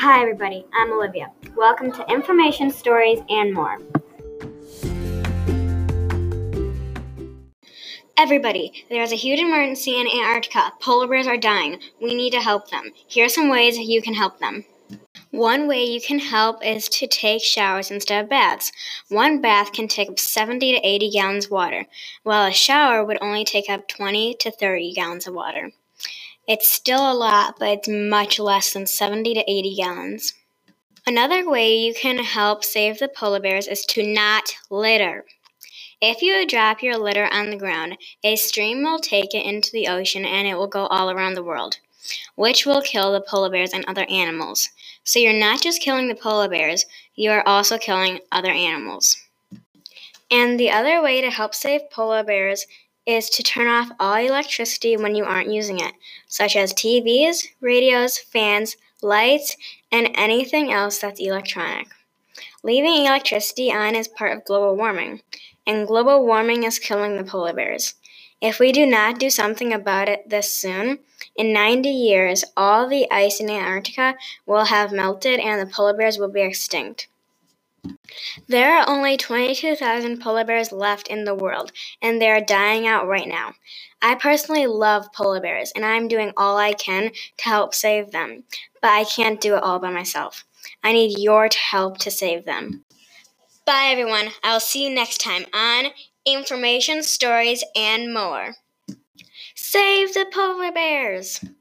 Hi, everybody. I'm Olivia. Welcome to Information Stories and More. Everybody, there's a huge emergency in Antarctica. Polar bears are dying. We need to help them. Here are some ways you can help them. One way you can help is to take showers instead of baths. One bath can take up 70 to 80 gallons of water, while a shower would only take up 20 to 30 gallons of water. It's still a lot, but it's much less than 70 to 80 gallons. Another way you can help save the polar bears is to not litter. If you drop your litter on the ground, a stream will take it into the ocean and it will go all around the world, which will kill the polar bears and other animals. So you're not just killing the polar bears, you are also killing other animals. And the other way to help save polar bears is to turn off all electricity when you aren't using it, such as TVs, radios, fans, lights, and anything else that's electronic. Leaving electricity on is part of global warming, and global warming is killing the polar bears. If we do not do something about it this soon, in 90 years, all the ice in Antarctica will have melted and the polar bears will be extinct. There are only 22,000 polar bears left in the world, and they are dying out right now. I personally love polar bears, and I'm doing all I can to help save them, but I can't do it all by myself. I need your help to save them. Bye, everyone. I'll see you next time on Information, Stories, and More. Save the polar bears!